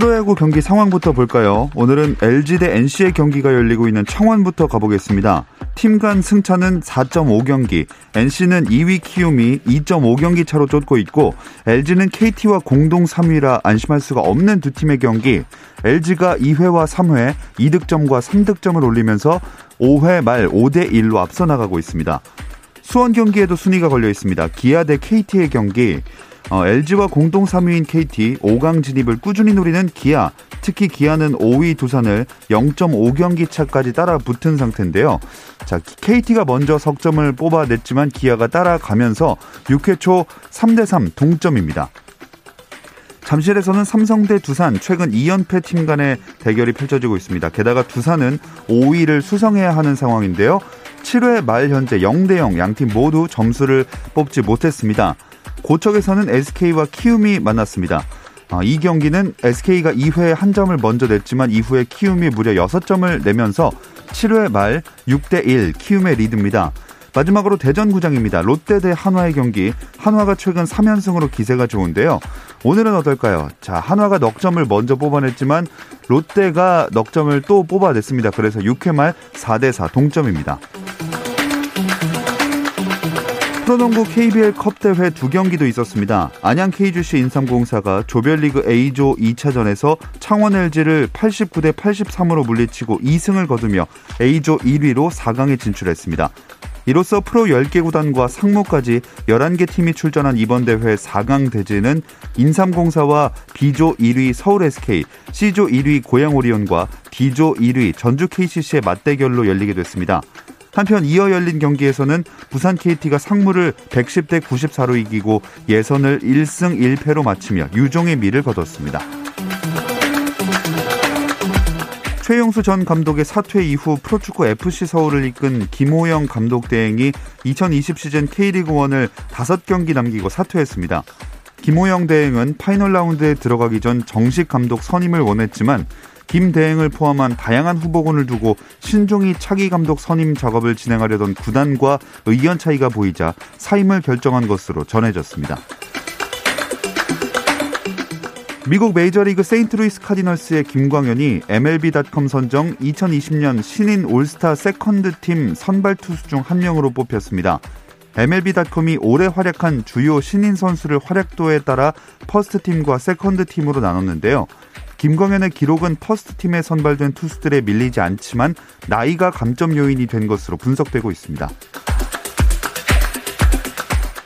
프로야구 경기 상황부터 볼까요? 오늘은 LG 대 NC의 경기가 열리고 있는 창원부터 가보겠습니다. 팀 간 승차는 4.5경기, NC는 2위 키움이 2.5경기 차로 쫓고 있고 LG는 KT와 공동 3위라 안심할 수가 없는 두 팀의 경기. LG가 2회와 3회 2득점과 3득점을 올리면서 5회 말 5대 1로 앞서 나가고 있습니다. 수원 경기에도 순위가 걸려 있습니다. 기아 대 KT의 경기. 어, LG와 공동 3위인 KT 5강 진입을 꾸준히 노리는 기아. 특히 기아는 5위 두산을 0.5경기 차까지 따라 붙은 상태인데요. 자, KT가 먼저 석점을 뽑아냈지만 기아가 따라가면서 6회 초 3대3 동점입니다. 잠실에서는 삼성 대 두산 최근 2연패 팀 간의 대결이 펼쳐지고 있습니다. 게다가 두산은 5위를 수성해야 하는 상황인데요. 7회 말 현재 0대0 양팀 모두 점수를 뽑지 못했습니다. 고척에서는 SK와 키움이 만났습니다. 아, 이 경기는 SK가 2회에 한 점을 먼저 냈지만 이후에 키움이 무려 6점을 내면서 7회 말 6대1 키움의 리드입니다. 마지막으로 대전구장입니다. 롯데 대 한화의 경기. 한화가 최근 3연승으로 기세가 좋은데요. 오늘은 어떨까요? 자, 한화가 넉 점을 먼저 뽑아냈지만 롯데가 넉 점을 또 뽑아냈습니다. 그래서 6회 말 4대4 동점입니다. 프로농구 KBL 컵 대회 두 경기도 있었습니다. 안양 KGC 인삼공사가 조별리그 A조 2차전에서 창원 LG를 89대 83으로 물리치고 2승을 거두며 A조 1위로 4강에 진출했습니다. 이로써 프로 10개 구단과 상무까지 11개 팀이 출전한 이번 대회 4강 대진은 인삼공사와 B조 1위 서울 SK, C조 1위 고양 오리온과 D조 1위 전주 KCC의 맞대결로 열리게 됐습니다. 한편 이어 열린 경기에서는 부산 KT가 상무를 110대 94로 이기고 예선을 1승 1패로 마치며 유종의 미를 거뒀습니다. 최용수 전 감독의 사퇴 이후 프로축구 FC 서울을 이끈 김호영 감독 대행이 2020 시즌 K리그 1을 5경기 남기고 사퇴했습니다. 김호영 대행은 파이널 라운드에 들어가기 전 정식 감독 선임을 원했지만 김 대행을 포함한 다양한 후보군을 두고 신중히 차기 감독 선임 작업을 진행하려던 구단과 의견 차이가 보이자 사임을 결정한 것으로 전해졌습니다. 미국 메이저리그 세인트루이스 카디널스의 김광현이 MLB.com 선정 2020년 신인 올스타 세컨드 팀 선발 투수 중 한 명으로 뽑혔습니다. MLB.com이 올해 활약한 주요 신인 선수를 활약도에 따라 퍼스트 팀과 세컨드 팀으로 나눴는데요. 김광현의 기록은 퍼스트 팀에 선발된 투수들에 밀리지 않지만 나이가 감점 요인이 된 것으로 분석되고 있습니다.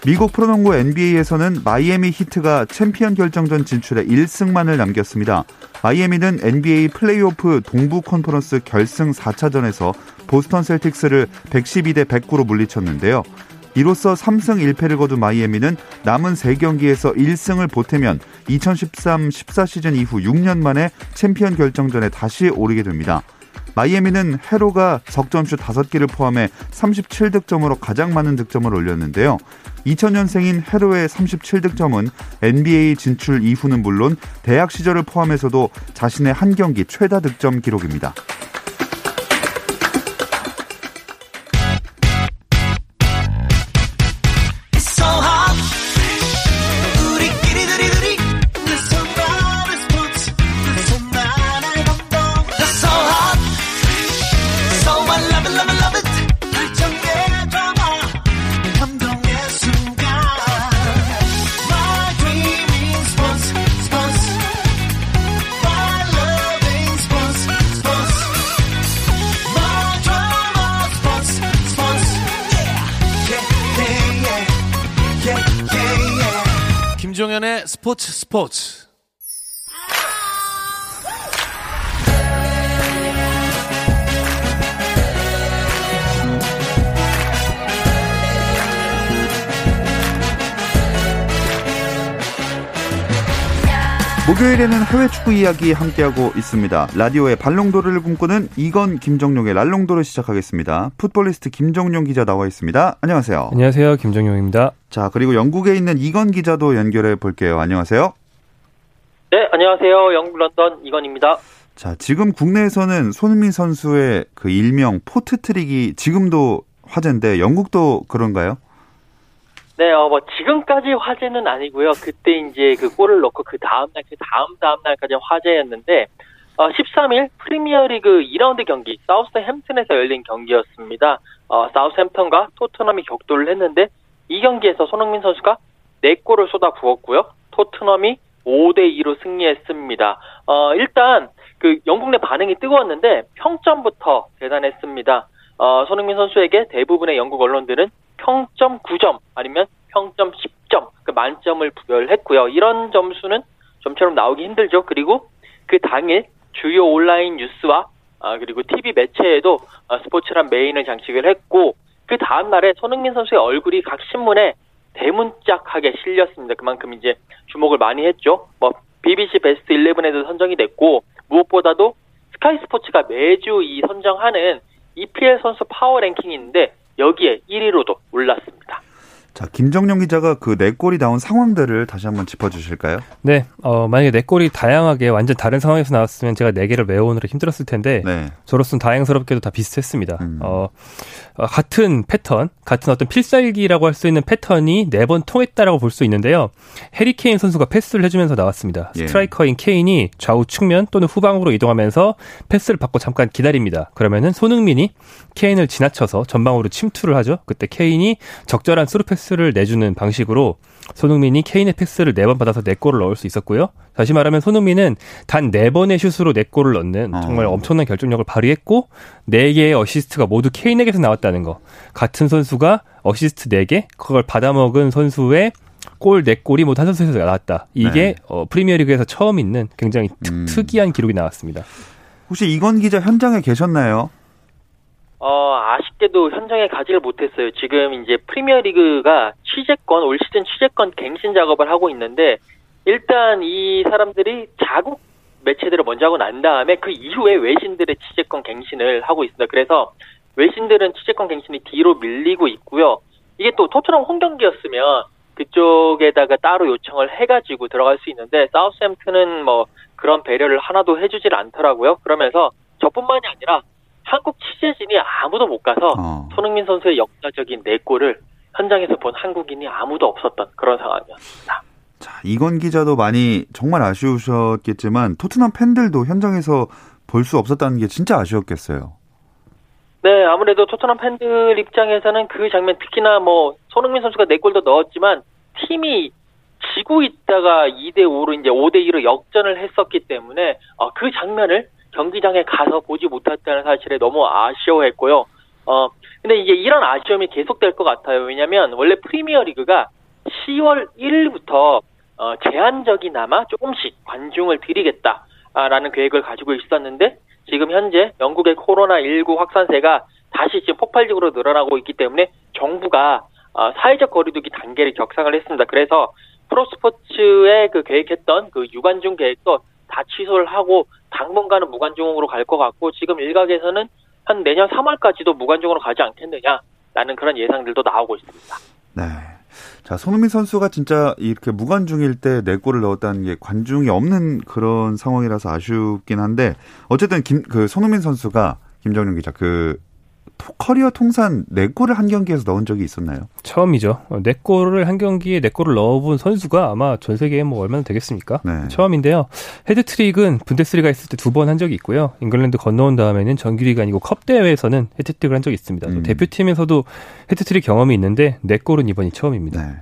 미국 프로농구 NBA에서는 마이애미 히트가 챔피언 결정전 진출에 1승만을 남겼습니다. 마이애미는 NBA 플레이오프 동부 컨퍼런스 결승 4차전에서 보스턴 셀틱스를 112대 109로 물리쳤는데요. 이로써 3승 1패를 거둔 마이애미는 남은 3경기에서 1승을 보태면 2013-14 시즌 이후 6년 만에 챔피언 결정전에 다시 오르게 됩니다. 마이애미는 헤로가 석점슛 5개를 포함해 37득점으로 가장 많은 득점을 올렸는데요. 2000년생인 헤로의 37득점은 NBA 진출 이후는 물론 대학 시절을 포함해서도 자신의 한 경기 최다 득점 기록입니다. 스포츠. 목요일에는 해외 축구 이야기 함께하고 있습니다. 라디오의 발롱도르를 꿈꾸는 이건 김정용의 랄롱도르 시작하겠습니다. 풋볼리스트 김정용 기자 나와 있습니다. 안녕하세요. 안녕하세요. 김정용입니다. 자, 그리고 영국에 있는 이건 기자도 연결해 볼게요. 안녕하세요. 네, 안녕하세요. 영국 런던 이건입니다. 자, 지금 국내에서는 손흥민 선수의 그 일명 포트트릭이 지금도 화제인데 영국도 그런가요? 네, 어, 뭐, 지금까지 화제는 아니고요. 그때 이제 그 골을 넣고 그 다음 날, 그 다음 다음 날까지 화제였는데, 어, 13일 프리미어리그 2라운드 경기, 사우스햄튼에서 열린 경기였습니다. 어, 사우스햄튼과 토트넘이 격돌을 했는데, 이 경기에서 손흥민 선수가 4골을 쏟아 부었고요. 토트넘이 5대 2로 승리했습니다. 어, 일단, 그 영국 내 반응이 뜨거웠는데, 평점부터 대단했습니다. 어, 손흥민 선수에게 대부분의 영국 언론들은 평점 9점 아니면 평점 10점 그 만점을 부여했고요. 이런 점수는 좀처럼 나오기 힘들죠. 그리고 그 당일 주요 온라인 뉴스와 아, 그리고 TV 매체에도 아, 스포츠란 메인을 장식을 했고 그 다음 날에 손흥민 선수의 얼굴이 각 신문에 대문짝하게 실렸습니다. 그만큼 이제 주목을 많이 했죠. 뭐 BBC 베스트 11에도 선정이 됐고 무엇보다도 스카이 스포츠가 매주 이 선정하는 EPL 선수 파워 랭킹인데 여기에 1위로도 올랐습니다. 자, 김정용 기자가 그 네 골이 나온 상황들을 다시 한번 짚어주실까요? 네, 어, 만약에 네 골이 다양하게 완전 다른 상황에서 나왔으면 제가 네 개를 외우느라 힘들었을 텐데 네. 저로서는 다행스럽게도 다 비슷했습니다. 음. 어, 어, 같은 패턴, 같은 어떤 필살기라고 할 수 있는 패턴이 네 번 통했다라고 볼 수 있는데요. 해리 케인 선수가 패스를 해주면서 나왔습니다. 예. 스트라이커인 케인이 좌우 측면 또는 후방으로 이동하면서 패스를 받고 잠깐 기다립니다. 그러면은 손흥민이 케인을 지나쳐서 전방으로 침투를 하죠. 그때 케인이 적절한 스루 패스 를 내주는 방식으로 손흥민이 케인의 패스를 네 번 받아서 네 골을 넣을 수 있었고요. 다시 말하면 손흥민은 단 네 번의 슛으로 네 골을 넣는 정말 어. 엄청난 결정력을 발휘했고 네 개의 어시스트가 모두 케인에게서 나왔다는 거. 같은 선수가 어시스트 네 개, 그걸 받아먹은 선수의 골 4골이 모두 한 선수에서 나왔다. 이게 네. 어, 프리미어리그에서 처음 있는 굉장히 특, 음. 특이한 기록이 나왔습니다. 혹시 이건 기자 현장에 계셨나요? 어, 아쉽게도 현장에 가지를 못했어요. 지금 이제 프리미어 리그가 취재권, 올 시즌 취재권 갱신 작업을 하고 있는데, 일단 이 사람들이 자국 매체들을 먼저 하고 난 다음에 그 이후에 외신들의 취재권 갱신을 하고 있습니다. 그래서 외신들은 취재권 갱신이 뒤로 밀리고 있고요. 이게 또 토트넘 홈 경기였으면 그쪽에다가 따로 요청을 해가지고 들어갈 수 있는데 사우스햄튼은 뭐 그런 배려를 하나도 해주질 않더라고요. 그러면서 저뿐만이 아니라 한국 취재진이 아무도 못 가서 어. 손흥민 선수의 역사적인 네 골을 현장에서 본 한국인이 아무도 없었던 그런 상황이었습니다. 자, 이건 기자도 많이 정말 아쉬우셨겠지만 토트넘 팬들도 현장에서 볼 수 없었다는 게 진짜 아쉬웠겠어요. 네, 아무래도 토트넘 팬들 입장에서는 그 장면 특히나 뭐 손흥민 선수가 네 골도 넣었지만 팀이 지고 있다가 2대 5로 이제 5대 2로 역전을 했었기 때문에 어, 그 장면을 경기장에 가서 보지 못했다는 사실에 너무 아쉬워했고요. 어, 근데 이제 이런 아쉬움이 계속될 것 같아요. 왜냐면 원래 프리미어 리그가 10월 1일부터 어, 제한적이나마 조금씩 관중을 드리겠다라는 계획을 가지고 있었는데 지금 현재 영국의 코로나19 확산세가 다시 지금 폭발적으로 늘어나고 있기 때문에 정부가 어, 사회적 거리두기 단계를 격상을 했습니다. 그래서 프로스포츠에 그 계획했던 그 유관중 계획도 다 취소를 하고 당분간은 무관중으로 갈 것 같고 지금 일각에서는 한 내년 3월까지도 무관중으로 가지 않겠느냐라는 그런 예상들도 나오고 있습니다. 네. 자, 손흥민 선수가 진짜 이렇게 무관중일 때 네 골을 넣었다는 게 관중이 없는 그런 상황이라서 아쉽긴 한데 어쨌든 김, 그 손흥민 선수가 김정윤 기자 그 커리어 통산 4골을 한 경기에서 넣은 적이 있었나요? 처음이죠. 4골을 어, 한 경기에 4골을 넣어본 선수가 아마 전 세계에 뭐 얼마나 되겠습니까? 네. 처음인데요. 해트트릭은 분데스리가 있을 때 두 번 한 적이 있고요. 잉글랜드 건너온 다음에는 정규리그가 아니고 컵 대회에서는 해트트릭을 한 적이 있습니다. 음. 대표팀에서도 해트트릭 경험이 있는데 4골은 이번이 처음입니다. 네.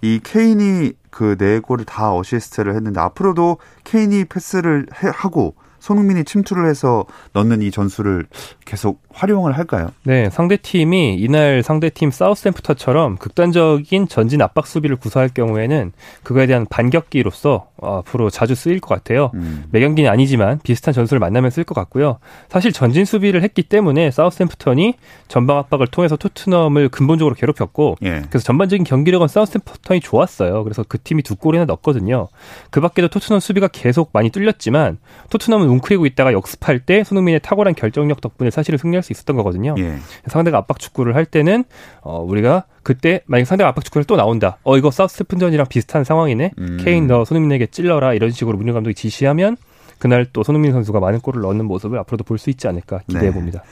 이 케인이 그 4골을 다 어시스트를 했는데 앞으로도 케인이 패스를 해, 하고 손흥민이 침투를 해서 넣는 이 전술을 계속 활용을 할까요? 네, 상대 팀이 이날 상대 팀 사우스햄튼처럼 극단적인 전진 압박 수비를 구사할 경우에는 그거에 대한 반격기로서 앞으로 자주 쓰일 것 같아요. 음. 매경기는 아니지만 비슷한 전술을 만나면 쓸 것 같고요. 사실 전진 수비를 했기 때문에 사우스햄프턴이 전방 압박을 통해서 토트넘을 근본적으로 괴롭혔고 예. 그래서 전반적인 경기력은 사우스햄프턴이 좋았어요. 그래서 그 팀이 두 골이나 넣었거든요. 그 밖에도 토트넘 수비가 계속 많이 뚫렸지만 토트넘은 웅크리고 있다가 역습할 때 손흥민의 탁월한 결정력 덕분에 사실은 승리할 수 있었던 거거든요. 예. 상대가 압박 축구를 할 때는 어, 우리가 그때 만약 상대가 압박 축구를 또 나온다. 어 이거 사우스햄프턴이랑 비슷한 상황이네. 음. 케인 너 손흥민에게 찔러라 이런 식으로 문희 감독이 지시하면 그날 또 손흥민 선수가 많은 골을 넣는 모습을 앞으로도 볼 수 있지 않을까 기대해 네. 봅니다.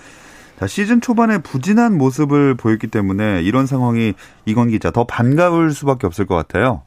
자, 시즌 초반에 부진한 모습을 보였기 때문에 이런 상황이 이건 기자 더 반가울 수밖에 없을 것 같아요.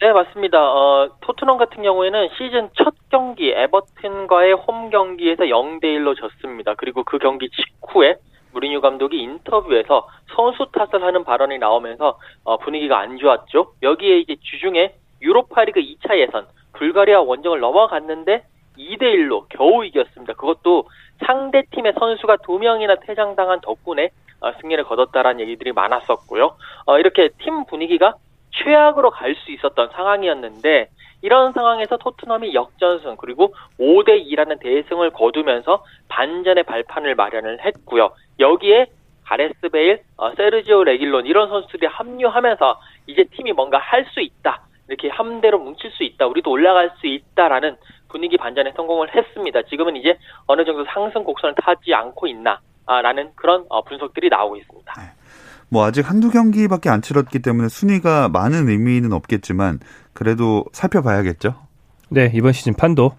네, 맞습니다. 어, 토트넘 같은 경우에는 시즌 첫 경기 에버튼과의 홈 경기에서 0대 1로 졌습니다. 그리고 그 경기 직후에 무리뉴 감독이 인터뷰에서 선수 탓을 하는 발언이 나오면서 어, 분위기가 안 좋았죠. 여기에 이제 주중에 유로파리그 2차 예선 불가리아 원정을 넘어갔는데 2대 1로 겨우 이겼습니다. 그것도 상대 팀의 선수가 두 명이나 퇴장당한 덕분에 어, 승리를 거뒀다라는 얘기들이 많았었고요. 어, 이렇게 팀 분위기가 최악으로 갈 수 있었던 상황이었는데 이런 상황에서 토트넘이 역전승 그리고 5대 2라는 대승을 거두면서 반전의 발판을 마련을 했고요. 여기에 가레스 베일, 어, 세르지오 레길론 이런 선수들이 합류하면서 이제 팀이 뭔가 할 수 있다. 이렇게 함대로 뭉칠 수 있다. 우리도 올라갈 수 있다라는 분위기 반전에 성공을 했습니다. 지금은 이제 어느 정도 상승 곡선을 타지 않고 있나라는 그런 어, 분석들이 나오고 있습니다. 네. 뭐 아직 한두 경기밖에 안 치렀기 때문에 순위가 많은 의미는 없겠지만 그래도 살펴봐야겠죠. 네, 이번 시즌 판도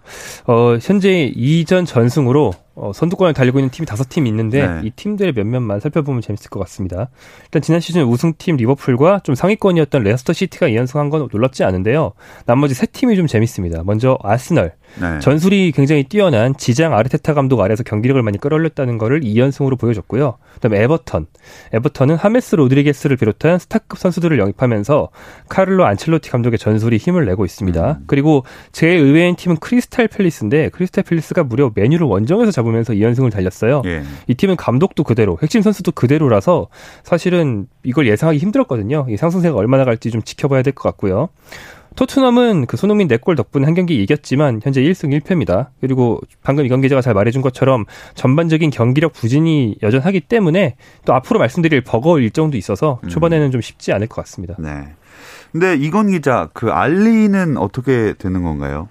어 현재 2전 전승으로 어, 선두권을 달리고 있는 팀이 다섯 팀이 있는데 네. 이 팀들의 몇몇만 살펴보면 재밌을 것 같습니다. 일단 지난 시즌 우승팀 리버풀과 좀 상위권이었던 레스터 시티가 2연승한 건 놀랍지 않은데요. 나머지 세 팀이 좀 재밌습니다. 먼저 아스널. 네. 전술이 굉장히 뛰어난 지장 아르테타 감독 아래서 경기력을 많이 끌어올렸다는 것을 2연승으로 보여줬고요. 그다음에 에버턴. 에버턴은 하메스 로드리게스를 비롯한 스타급 선수들을 영입하면서 카를로 안첼로티 감독의 전술이 힘을 내고 있습니다. 음. 그리고 제일 의외인 팀은 크리스탈 팰리스인데 크리스탈 팰리스가 무려 맨유를 원정에서 잡은 잡으면서 2연승을 달렸어요. 예. 이 팀은 감독도 그대로, 핵심 선수도 그대로라서 사실은 이걸 예상하기 힘들었거든요. 이 상승세가 얼마나 갈지 좀 지켜봐야 될 것 같고요. 토트넘은 그 손흥민 4골 덕분에 한 경기 이겼지만 현재 1승 1패입니다. 그리고 방금 이건 기자가 잘 말해준 것처럼 전반적인 경기력 부진이 여전하기 때문에 또 앞으로 말씀드릴 버거 일정도 있어서 음. 초반에는 좀 쉽지 않을 것 같습니다. 네. 근데 이건 기자 그 알리는 어떻게 되는 건가요?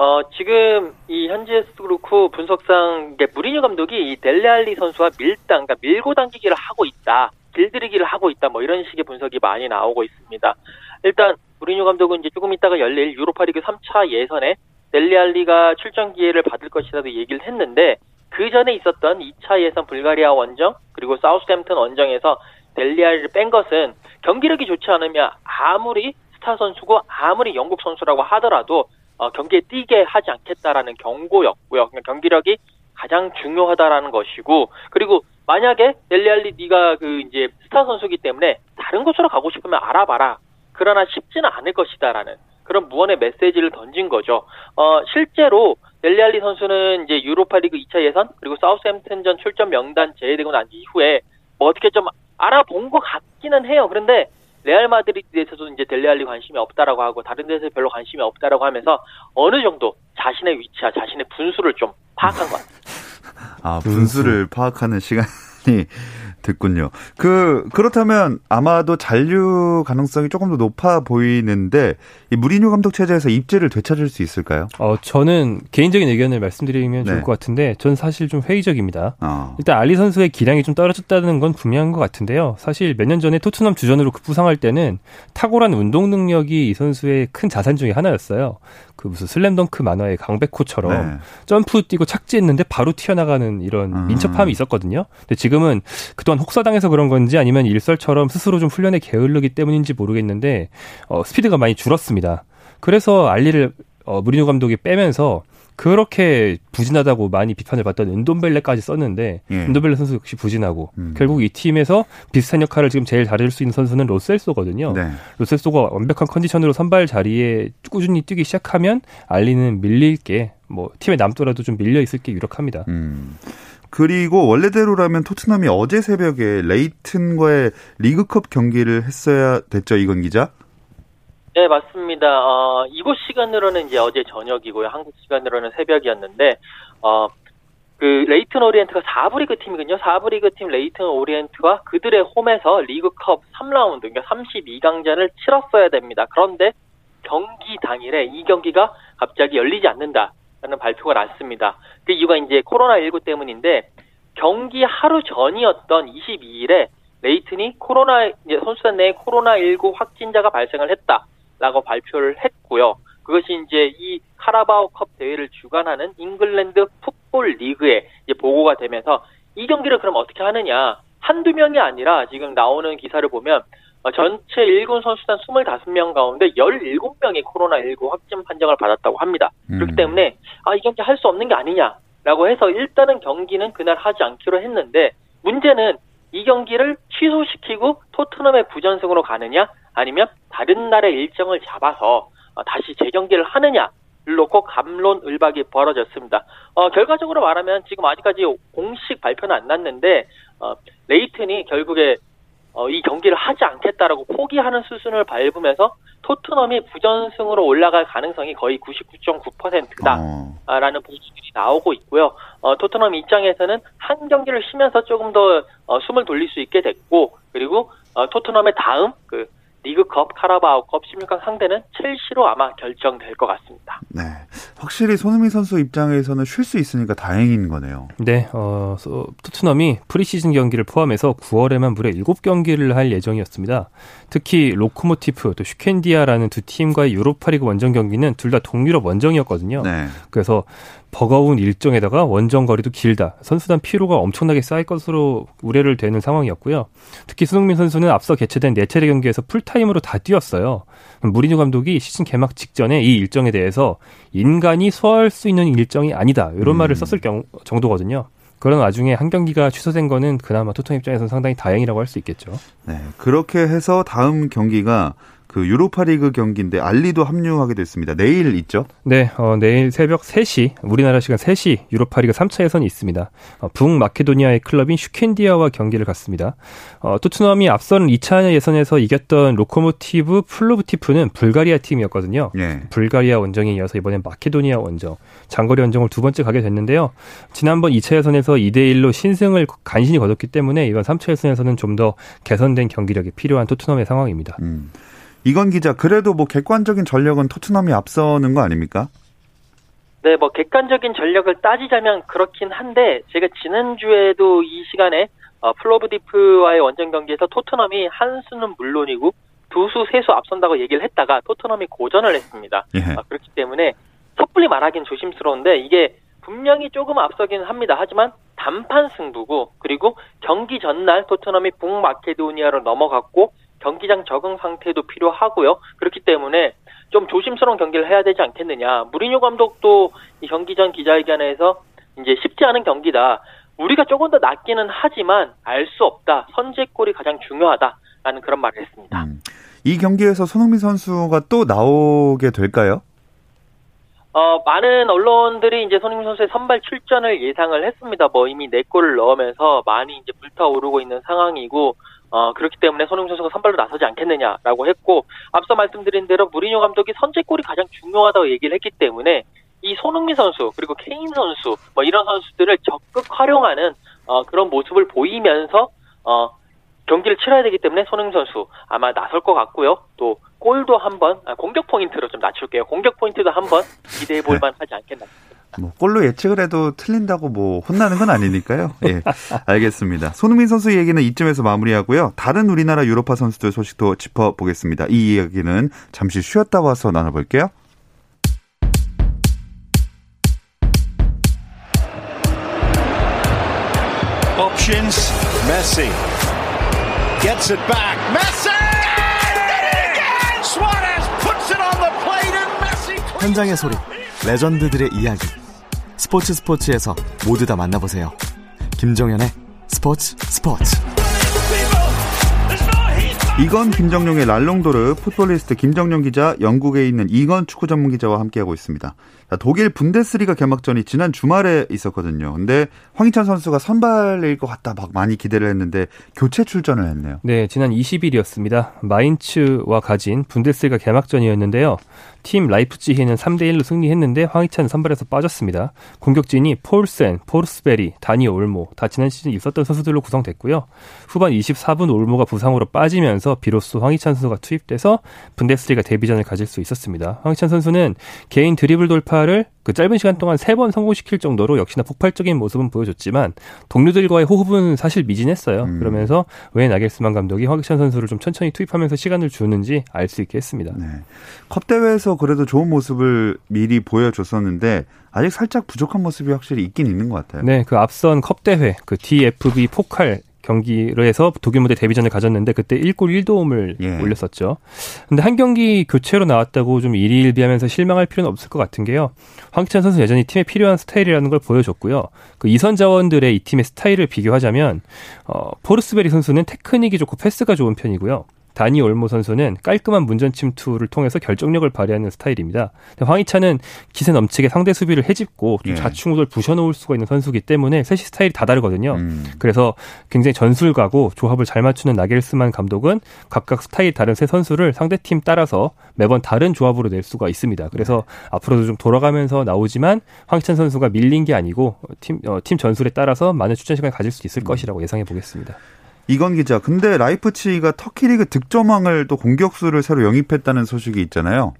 어, 지금 이 현지에서도 그렇고 분석상 이제 무리뉴 감독이 이 델레알리 선수와 밀당, 그러니까 밀고 당기기를 하고 있다, 길들이기를 하고 있다, 뭐 이런 식의 분석이 많이 나오고 있습니다. 일단 무리뉴 감독은 이제 조금 있다가 열릴 유로파리그 3차 예선에 델리알리가 출전 기회를 받을 것이라고 얘기를 했는데 그 전에 있었던 2차 예선 불가리아 원정 그리고 사우스햄튼 원정에서 델리알리를 뺀 것은 경기력이 좋지 않으면 아무리 스타 선수고 아무리 영국 선수라고 하더라도 어, 경기에 뛰게 하지 않겠다라는 경고였고요. 그러니까 경기력이 가장 중요하다라는 것이고 그리고 만약에 델리알리 네가 그 이제 스타 선수기 때문에 다른 곳으로 가고 싶으면 알아봐라. 그러나 쉽지는 않을 것이다라는 그런 무언의 메시지를 던진 거죠. 어, 실제로 델리알리 선수는 이제 유로파리그 2차 예선 그리고 사우스햄튼전 출전 명단 제외되고 난 이후에 뭐 어떻게 좀 알아본 것 같기는 해요. 그런데 레알 마드리드에서도 이제 델레알리 관심이 없다라고 하고 다른 데서 별로 관심이 없다라고 하면서 어느 정도 자신의 위치와 자신의 분수를 좀 파악한 것 같아요. 아 분수를 파악하는 시간이 듣군요. 그 그렇다면 아마도 잔류 가능성이 조금 더 높아 보이는데 이 무리뉴 감독 체제에서 입지를 되찾을 수 있을까요? 어 저는 개인적인 의견을 말씀드리면 좋을 네. 것 같은데 전 사실 좀 회의적입니다. 어. 일단 알리 선수의 기량이 좀 떨어졌다는 건 분명한 것 같은데요. 사실 몇 년 전에 토트넘 주전으로 급부상할 때는 탁월한 운동 능력이 이 선수의 큰 자산 중의 하나였어요. 그 무슨 슬램덩크 만화의 강백호처럼 네. 점프 뛰고 착지했는데 바로 튀어나가는 이런 음. 민첩함이 있었거든요. 근데 지금은 그 동안 혹사당해서 그런 건지 아니면 일설처럼 스스로 좀 훈련에 게을르기 때문인지 모르겠는데 어, 스피드가 많이 줄었습니다. 그래서 알리를 어, 무리뉴 감독이 빼면서 그렇게 부진하다고 많이 비판을 받던 은돈벨레까지 썼는데 예. 은돈벨레 선수 역시 부진하고 음. 결국 이 팀에서 비슷한 역할을 지금 제일 잘해줄 수 있는 선수는 로셀소거든요. 네. 로셀소가 완벽한 컨디션으로 선발 자리에 꾸준히 뛰기 시작하면 알리는 밀릴 게 뭐 팀에 남더라도 좀 밀려 있을 게 유력합니다. 음. 그리고 원래대로라면 토트넘이 어제 새벽에 레이튼과의 리그컵 경기를 했어야 됐죠, 이건 기자? 네, 맞습니다. 어, 이곳 시간으로는 이제 어제 저녁이고요. 한국 시간으로는 새벽이었는데, 어, 그 레이튼 오리엔트가 4부 리그 팀이거든요. 4부 리그 팀 레이튼 오리엔트가 그들의 홈에서 리그컵 3라운드, 그러니까 32강전을 치렀어야 됩니다. 그런데 경기 당일에 이 경기가 갑자기 열리지 않는다 라는 발표가 났습니다. 그 이유가 이제 코로나19 때문인데 경기 하루 전이었던 22일에 레이튼이 코로나 이제 선수단 내에 코로나19 확진자가 발생을 했다. 라고 발표를 했고요. 그것이 이제 이 카라바오컵 대회를 주관하는 잉글랜드 풋볼 리그에 보고가 되면서 이 경기를 그럼 어떻게 하느냐. 한두 명이 아니라 지금 나오는 기사를 보면 어, 전체 1군 선수단 25명 가운데 17명이 코로나19 확진 판정을 받았다고 합니다. 음. 그렇기 때문에 아, 이 경기 할 수 없는 게 아니냐라고 해서 일단은 경기는 그날 하지 않기로 했는데 문제는 이 경기를 취소시키고 토트넘의 부전승으로 가느냐 아니면 다른 날의 일정을 잡아서 어, 다시 재경기를 하느냐 를 놓고 감론을박이 벌어졌습니다. 어, 결과적으로 말하면 지금 아직까지 공식 발표는 안 났는데 어, 레이튼이 결국에 어, 이 경기를 하지 않겠다라고 포기하는 수순을 밟으면서 토트넘이 부전승으로 올라갈 가능성이 거의 99.9%다라는 어. 보도들이 나오고 있고요. 어, 토트넘 입장에서는 한 경기를 쉬면서 조금 더 어, 숨을 돌릴 수 있게 됐고 그리고 어, 토트넘의 다음 그 리그컵, 카라바오컵 16강 상대는 첼시로 아마 결정될 것 같습니다. 네. 확실히 손흥민 선수 입장에서는 쉴 수 있으니까 다행인 거네요. 네. 어, 토트넘이 프리시즌 경기를 포함해서 9월에만 무려 7경기를 할 예정이었습니다. 특히 로코모티프 또 슈켄디아라는 두 팀과의 유로파리그 원정 경기는 둘 다 동유럽 원정이었거든요. 네. 그래서 버거운 일정에다가 원정 거리도 길다. 선수단 피로가 엄청나게 쌓일 것으로 우려를 되는 상황이었고요. 특히 손흥민 선수는 앞서 개최된 네 차례 경기에서 풀타임으로 다 뛰었어요. 무리뉴 감독이 시즌 개막 직전에 이 일정에 대해서 인간이 소화할 수 있는 일정이 아니다. 이런 음. 말을 썼을 경, 정도거든요. 그런 와중에 한 경기가 취소된 거는 그나마 토트넘 입장에서는 상당히 다행이라고 할 수 있겠죠. 네. 그렇게 해서 다음 경기가 그 유로파리그 경기인데 알리도 합류하게 됐습니다. 내일 있죠? 네, 어, 내일 새벽 3시 우리나라 시간 3시 유로파리그 3차 예선이 있습니다. 어, 북마케도니아의 클럽인 슈켄디아와 경기를 갖습니다. 어, 토트넘이 앞선 2차 예선에서 이겼던 로코모티브 플로브디프는 불가리아 팀이었거든요. 네. 불가리아 원정에 이어서 이번엔 마케도니아 원정 장거리 원정을 두 번째 가게 됐는데요. 지난번 2차 예선에서 2대 1로 신승을 간신히 거뒀기 때문에 이번 3차 예선에서는 좀 더 개선된 경기력이 필요한 토트넘의 상황입니다. 음. 이건 기자, 그래도 뭐 객관적인 전력은 토트넘이 앞서는 거 아닙니까? 네, 뭐 객관적인 전력을 따지자면 그렇긴 한데 제가 지난주에도 이 시간에 어, 플로브디프와의 원정 경기에서 토트넘이 한 수는 물론이고 두 수, 세 수 앞선다고 얘기를 했다가 토트넘이 고전을 했습니다. 예. 어, 그렇기 때문에 섣불리 말하기는 조심스러운데 이게 분명히 조금 앞서기는 합니다. 하지만 단판 승부고 그리고 경기 전날 토트넘이 북마케도니아로 넘어갔고 경기장 적응 상태도 필요하고요. 그렇기 때문에 좀 조심스러운 경기를 해야 되지 않겠느냐. 무리뉴 감독도 이 경기 전 기자회견에서 이제 쉽지 않은 경기다. 우리가 조금 더 낫기는 하지만 알 수 없다. 선제골이 가장 중요하다라는 그런 말을 했습니다. 음. 이 경기에서 손흥민 선수가 또 나오게 될까요? 어, 많은 언론들이 이제 손흥민 선수의 선발 출전을 예상을 했습니다. 뭐 이미 네 골을 넣으면서 많이 이제 불타오르고 있는 상황이고 어, 그렇기 때문에 손흥민 선수가 선발로 나서지 않겠느냐라고 했고 앞서 말씀드린 대로 무리뉴 감독이 선제골이 가장 중요하다고 얘기를 했기 때문에 이 손흥민 선수 그리고 케인 선수 뭐 이런 선수들을 적극 활용하는 어, 그런 모습을 보이면서 어, 경기를 치러야 되기 때문에 손흥민 선수 아마 나설 것 같고요. 또 골도 한번 아, 공격 포인트로 좀 낮출게요. 공격 포인트도 한번 기대해 볼 만하지 않겠나. 뭐 골로 예측을 해도 틀린다고 뭐 혼나는 건 아니니까요. 예. 알겠습니다. 손흥민 선수 얘기는 이쯤에서 마무리하고요. 다른 우리나라 유로파 선수들 소식도 짚어보겠습니다. 이 이야기는 잠시 쉬었다 와서 나눠볼게요. Options. Messi gets it back. Messi! Suarez puts it on the plate and Messi. 현장의 소리, 레전드들의 이야기. 스포츠 스포츠에서 모두 다 만나보세요. 김정현의 스포츠 스포츠. 이건 김정용의 랄롱도르 풋볼리스트 김정용 기자, 영국에 있는 이건 축구 전문 기자와 함께하고 있습니다. 독일 분데스리가 개막전이 지난 주말에 있었거든요. 근데 황희찬 선수가 선발일 것 같다 막 많이 기대를 했는데 교체 출전을 했네요. 네, 지난 20일이었습니다. 마인츠와 가진 분데스리가 개막전이었는데요. 팀 라이프치히는 3대 1로 승리했는데 황희찬 선발에서 빠졌습니다. 공격진이 폴센, 포르스베리, 다니 올모 다 지난 시즌 있었던 선수들로 구성됐고요. 후반 24분 올모가 부상으로 빠지면서 비로소 황희찬 선수가 투입돼서 분데스리가 데뷔전을 가질 수 있었습니다. 황희찬 선수는 개인 드리블 돌파 돌파를 그 짧은 시간 동안 세 번 성공시킬 정도로 역시나 폭발적인 모습은 보여줬지만 동료들과의 호흡은 사실 미진했어요. 음. 그러면서 왜 나겔스만 감독이 황희찬 선수를 좀 천천히 투입하면서 시간을 주는지 알 수 있게 했습니다. 네. 컵 대회에서 그래도 좋은 모습을 미리 보여줬었는데 아직 살짝 부족한 모습이 확실히 있긴 있는 것 같아요. 네, 그 앞선 컵 대회 그 DFB 포칼 경기를 해서 독일 무대 데뷔전을 가졌는데 그때 1골 1도움을 예. 올렸었죠. 근데 한 경기 교체로 나왔다고 좀 일일비하면서 실망할 필요는 없을 것 같은 게요. 황희찬 선수 여전히 팀에 필요한 스타일이라는 걸 보여줬고요. 그 이선 자원들의 이 팀의 스타일을 비교하자면 어, 포르스베리 선수는 테크닉이 좋고 패스가 좋은 편이고요. 다니 올모 선수는 깔끔한 문전 침투를 통해서 결정력을 발휘하는 스타일입니다. 황희찬은 기세 넘치게 상대 수비를 해집고 좀 예. 좌충우돌 부셔놓을 수가 있는 선수기 때문에 셋이 스타일이 다 다르거든요. 음. 그래서 굉장히 전술가고 조합을 잘 맞추는 나겔스만 감독은 각각 스타일 다른 세 선수를 상대팀 따라서 매번 다른 조합으로 낼 수가 있습니다. 그래서 네. 앞으로도 좀 돌아가면서 나오지만 황희찬 선수가 밀린 게 아니고 팀, 어, 팀 전술에 따라서 많은 출전 시간을 가질 수 있을 음. 것이라고 예상해 보겠습니다. 이건 기자, 근데 라이프치히가 터키리그 득점왕을 또 공격수를 새로 영입했다는 소식이 있잖아요.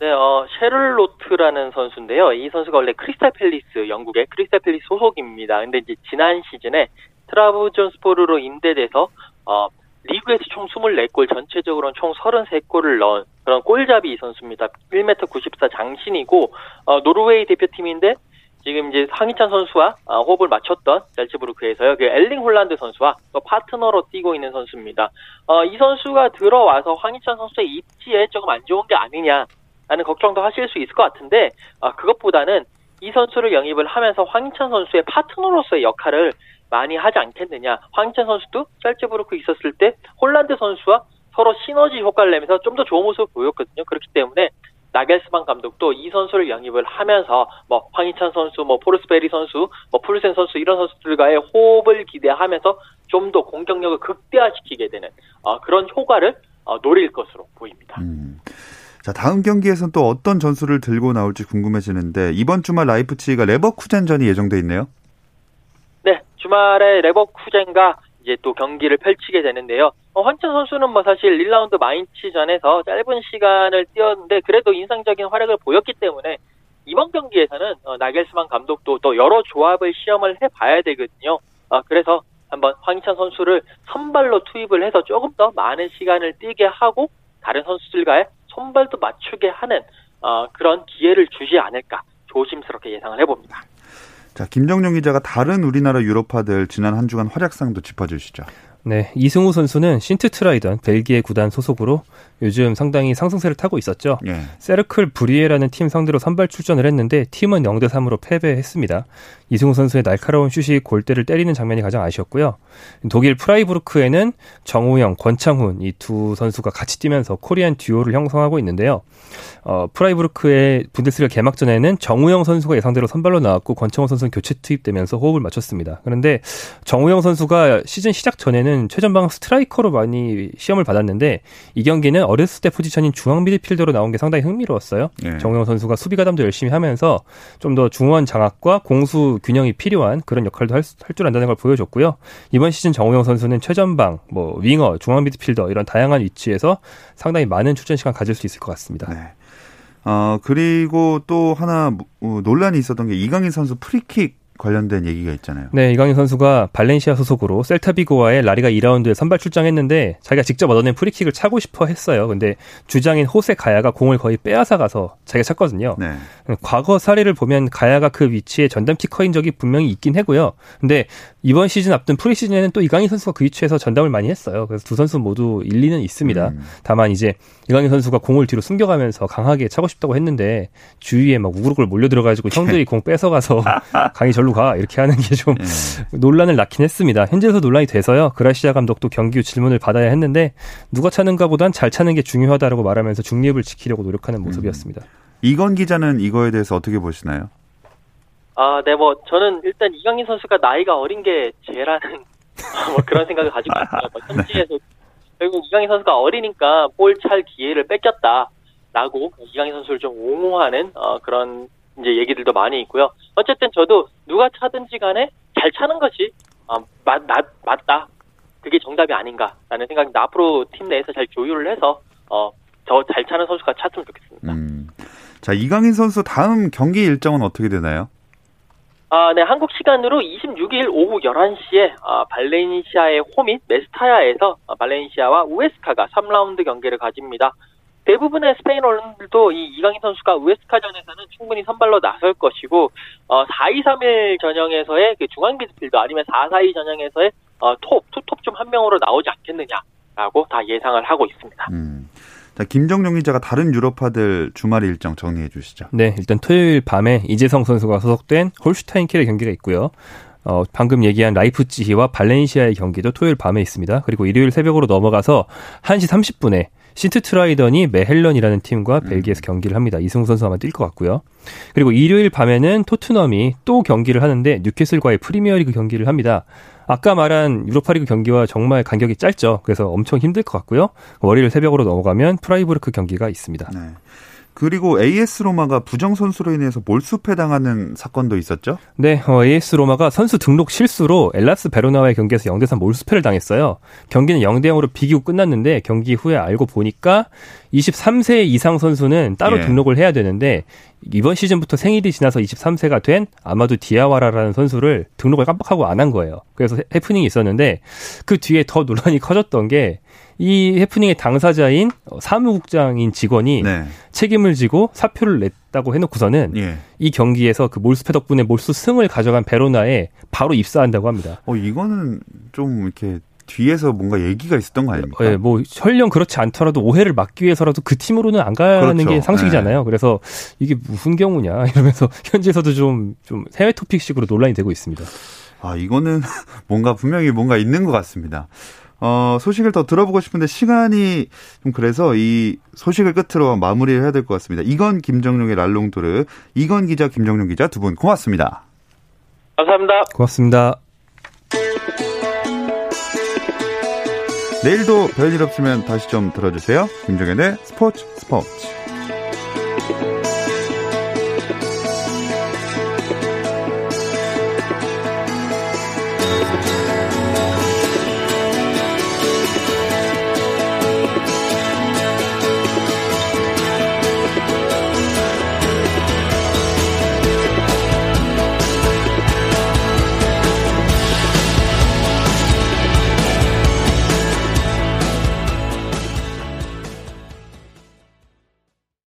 네, 어, 셰를로트라는 선수인데요. 이 선수가 원래 크리스탈 팰리스, 영국의 크리스탈 팰리스 소속입니다. 근데 이제 지난 시즌에 트라브존스포르로 임대돼서 어, 리그에서 총 24골, 전체적으로는 총 33골을 넣은 그런 골잡이 선수입니다. 1m 94 장신이고 어, 노르웨이 대표팀인데 지금 이제 황희찬 선수와 아, 호흡을 맞췄던 잘츠부르크에서요. 그 엘링 홀란드 선수와 또 파트너로 뛰고 있는 선수입니다. 어, 이 선수가 들어와서 황희찬 선수의 입지에 조금 안 좋은 게 아니냐라는 걱정도 하실 수 있을 것 같은데 어, 그것보다는 이 선수를 영입을 하면서 황희찬 선수의 파트너로서의 역할을 많이 하지 않겠느냐. 황희찬 선수도 잘츠부르크 있었을 때 홀란드 선수와 서로 시너지 효과를 내면서 좀 더 좋은 모습을 보였거든요. 그렇기 때문에 나겔스만 감독도 이 선수를 영입을 하면서 뭐 황희찬 선수, 뭐 포르스베리 선수, 뭐 포울센 선수 이런 선수들과의 호흡을 기대하면서 좀 더 공격력을 극대화시키게 되는 어, 그런 효과를 어, 노릴 것으로 보입니다. 음. 자 다음 경기에서는 또 어떤 전술을 들고 나올지 궁금해지는데 이번 주말 라이프치히가 레버쿠젠전이 예정돼 있네요. 네, 주말에 레버쿠젠과 이제 또 경기를 펼치게 되는데요. 어, 환천 선수는 뭐 사실 1라운드 마인츠전에서 짧은 시간을 뛰었는데 그래도 인상적인 활약을 보였기 때문에 이번 경기에서는 어, 나겔스만 감독도 또 여러 조합을 시험을 해봐야 되거든요. 어, 그래서 한번 황희찬 선수를 선발로 투입을 해서 조금 더 많은 시간을 뛰게 하고 다른 선수들과의 손발도 맞추게 하는 어, 그런 기회를 주지 않을까 조심스럽게 예상을 해봅니다. 자, 김정용 기자가 다른 우리나라 유럽파들 지난 한 주간 활약상도 짚어주시죠. 네, 이승우 선수는 신트 트라이던 벨기에 구단 소속으로 요즘 상당히 상승세를 타고 있었죠. 예. 세르클 브뤼허라는 팀 상대로 선발 출전을 했는데 팀은 0대 3으로 패배했습니다. 이승우 선수의 날카로운 슛이 골대를 때리는 장면이 가장 아쉬웠고요. 독일 프라이부르크에는 정우영, 권창훈 이 두 선수가 같이 뛰면서 코리안 듀오를 형성하고 있는데요. 어, 프라이부르크의 분데스리가 개막전에는 정우영 선수가 예상대로 선발로 나왔고 권창훈 선수는 교체 투입되면서 호흡을 맞췄습니다. 그런데 정우영 선수가 시즌 시작 전에는 최전방 스트라이커로 많이 시험을 받았는데 이 경기는 어렸을 때 포지션인 중앙 미드필더로 나온 게 상당히 흥미로웠어요. 네. 정우영 선수가 수비 가담도 열심히 하면서 좀 더 중원 장악과 공수 균형이 필요한 그런 역할도 할줄 안다는 걸 보여줬고요. 이번 시즌 정우영 선수는 최전방, 뭐 윙어, 중앙 미드필더 이런 다양한 위치에서 상당히 많은 출전 시간 가질 수 있을 것 같습니다. 네. 어, 그리고 또 하나 어, 논란이 있었던 게 이강인 선수 프리킥 관련된 얘기가 있잖아요. 네, 이강인 선수가 발렌시아 소속으로 셀타비고와의 라리가 2라운드에 선발 출장했는데 자기가 직접 얻어낸 프리킥을 차고 싶어 했어요. 근데 주장인 호세 가야가 공을 거의 빼앗아 가서 자기가 찼거든요. 네. 과거 사례를 보면 가야가 그 위치에 전담 키커인 적이 분명히 있긴 하고요. 근데 이번 시즌 앞둔 프리시즌에는 또 이강인 선수가 그 위치에서 전담을 많이 했어요. 그래서 두 선수 모두 일리는 있습니다. 음. 다만 이제 이강인 선수가 공을 뒤로 숨겨가면서 강하게 차고 싶다고 했는데 주위에 막 우르르 몰려 들어가지고 형들이 공 뺏어가서 강이 절로 가 이렇게 하는 게좀 네. 논란을 낳긴 했습니다. 현재에서 논란이 돼서요. 그라시아 감독도 경기 후 질문을 받아야 했는데 누가 차는가 보단 잘 차는 게 중요하다라고 말하면서 중립을 지키려고 노력하는 음. 모습이었습니다. 음. 이건 기자는 이거에 대해서 어떻게 보시나요? 아, 네, 뭐 저는 일단 이강인 선수가 나이가 어린 게 죄라는 뭐 그런 생각을 가지고 있어요. 뭐 현지에서 결국 이강인 선수가 어리니까 볼 찰 기회를 뺏겼다라고 이강인 선수를 좀 옹호하는 어, 그런 이제 얘기들도 많이 있고요. 어쨌든 저도 누가 차든지 간에 잘 차는 것이 어, 맞, 맞, 맞다. 그게 정답이 아닌가라는 생각인데 앞으로 팀 내에서 잘 조율을 해서 어, 더잘 차는 선수가 찼으면 좋겠습니다. 음. 자, 이강인 선수 다음 경기 일정은 어떻게 되나요? 아, 네, 한국 시간으로 26일 오후 11시에 아, 발렌시아의 홈인 메스타야에서 아, 발렌시아와 우에스카가 3라운드 경기를 가집니다. 대부분의 스페인 언론들도 이 이강인 선수가 우에스카전에서는 충분히 선발로 나설 것이고 어, 4-2-3-1 전형에서의 그 중앙 미드필더 아니면 4-4-2 전형에서의 어, 톱, 투톱 중 한 명으로 나오지 않겠느냐라고 다 예상을 하고 있습니다. 음. 자, 김정용 기자가 다른 유럽파들 주말 일정 정리해 주시죠. 네, 일단 토요일 밤에 이재성 선수가 소속된 홀슈타인 킬의 경기가 있고요. 어, 방금 얘기한 라이프치히와 발렌시아의 경기도 토요일 밤에 있습니다. 그리고 일요일 새벽으로 넘어가서 1시 30분에 신트트라이던이 메헬런이라는 팀과 음. 벨기에에서 경기를 합니다. 이승우 선수 아마 뛸 것 같고요. 그리고 일요일 밤에는 토트넘이 또 경기를 하는데 뉴캐슬과의 프리미어리그 경기를 합니다. 아까 말한 유로파리그 경기와 정말 간격이 짧죠. 그래서 엄청 힘들 것 같고요. 월요일 새벽으로 넘어가면 프라이부르크 경기가 있습니다. 네. 그리고 AS 로마가 부정 선수로 인해서 몰수패 당하는 사건도 있었죠? 네, 어, AS 로마가 선수 등록 실수로 엘라스 베로나와의 경기에서 0대 3 몰수패를 당했어요. 경기는 0대 0으로 비기고 끝났는데 경기 후에 알고 보니까 23세 이상 선수는 따로 예. 등록을 해야 되는데 이번 시즌부터 생일이 지나서 23세가 된 아마도 디아와라라는 선수를 등록을 깜빡하고 안 한 거예요. 그래서 해프닝이 있었는데 그 뒤에 더 논란이 커졌던 게 이 해프닝의 당사자인 사무국장인 직원이 네. 책임을 지고 사표를 냈다고 해놓고서는 예. 이 경기에서 그 몰수패 덕분에 몰수 승을 가져간 베로나에 바로 입사한다고 합니다. 어 이거는 좀 이렇게 뒤에서 뭔가 얘기가 있었던 거 아닙니까? 네, 뭐 설령 그렇지 않더라도 오해를 막기 위해서라도 그 팀으로는 안 가는 그렇죠. 게 상식이잖아요. 네. 그래서 이게 무슨 경우냐 이러면서 현지에서도 좀좀 해외 토픽식으로 논란이 되고 있습니다. 아 이거는 뭔가 분명히 뭔가 있는 것 같습니다. 어, 소식을 더 들어보고 싶은데 시간이 좀 그래서 이 소식을 끝으로 마무리를 해야 될 것 같습니다. 이건 김정룡의 랄롱도르, 이건 기자, 김정룡 기자 두 분 고맙습니다. 감사합니다. 고맙습니다. 내일도 별일 없으면 다시 좀 들어주세요. 김정현의 스포츠 스포츠.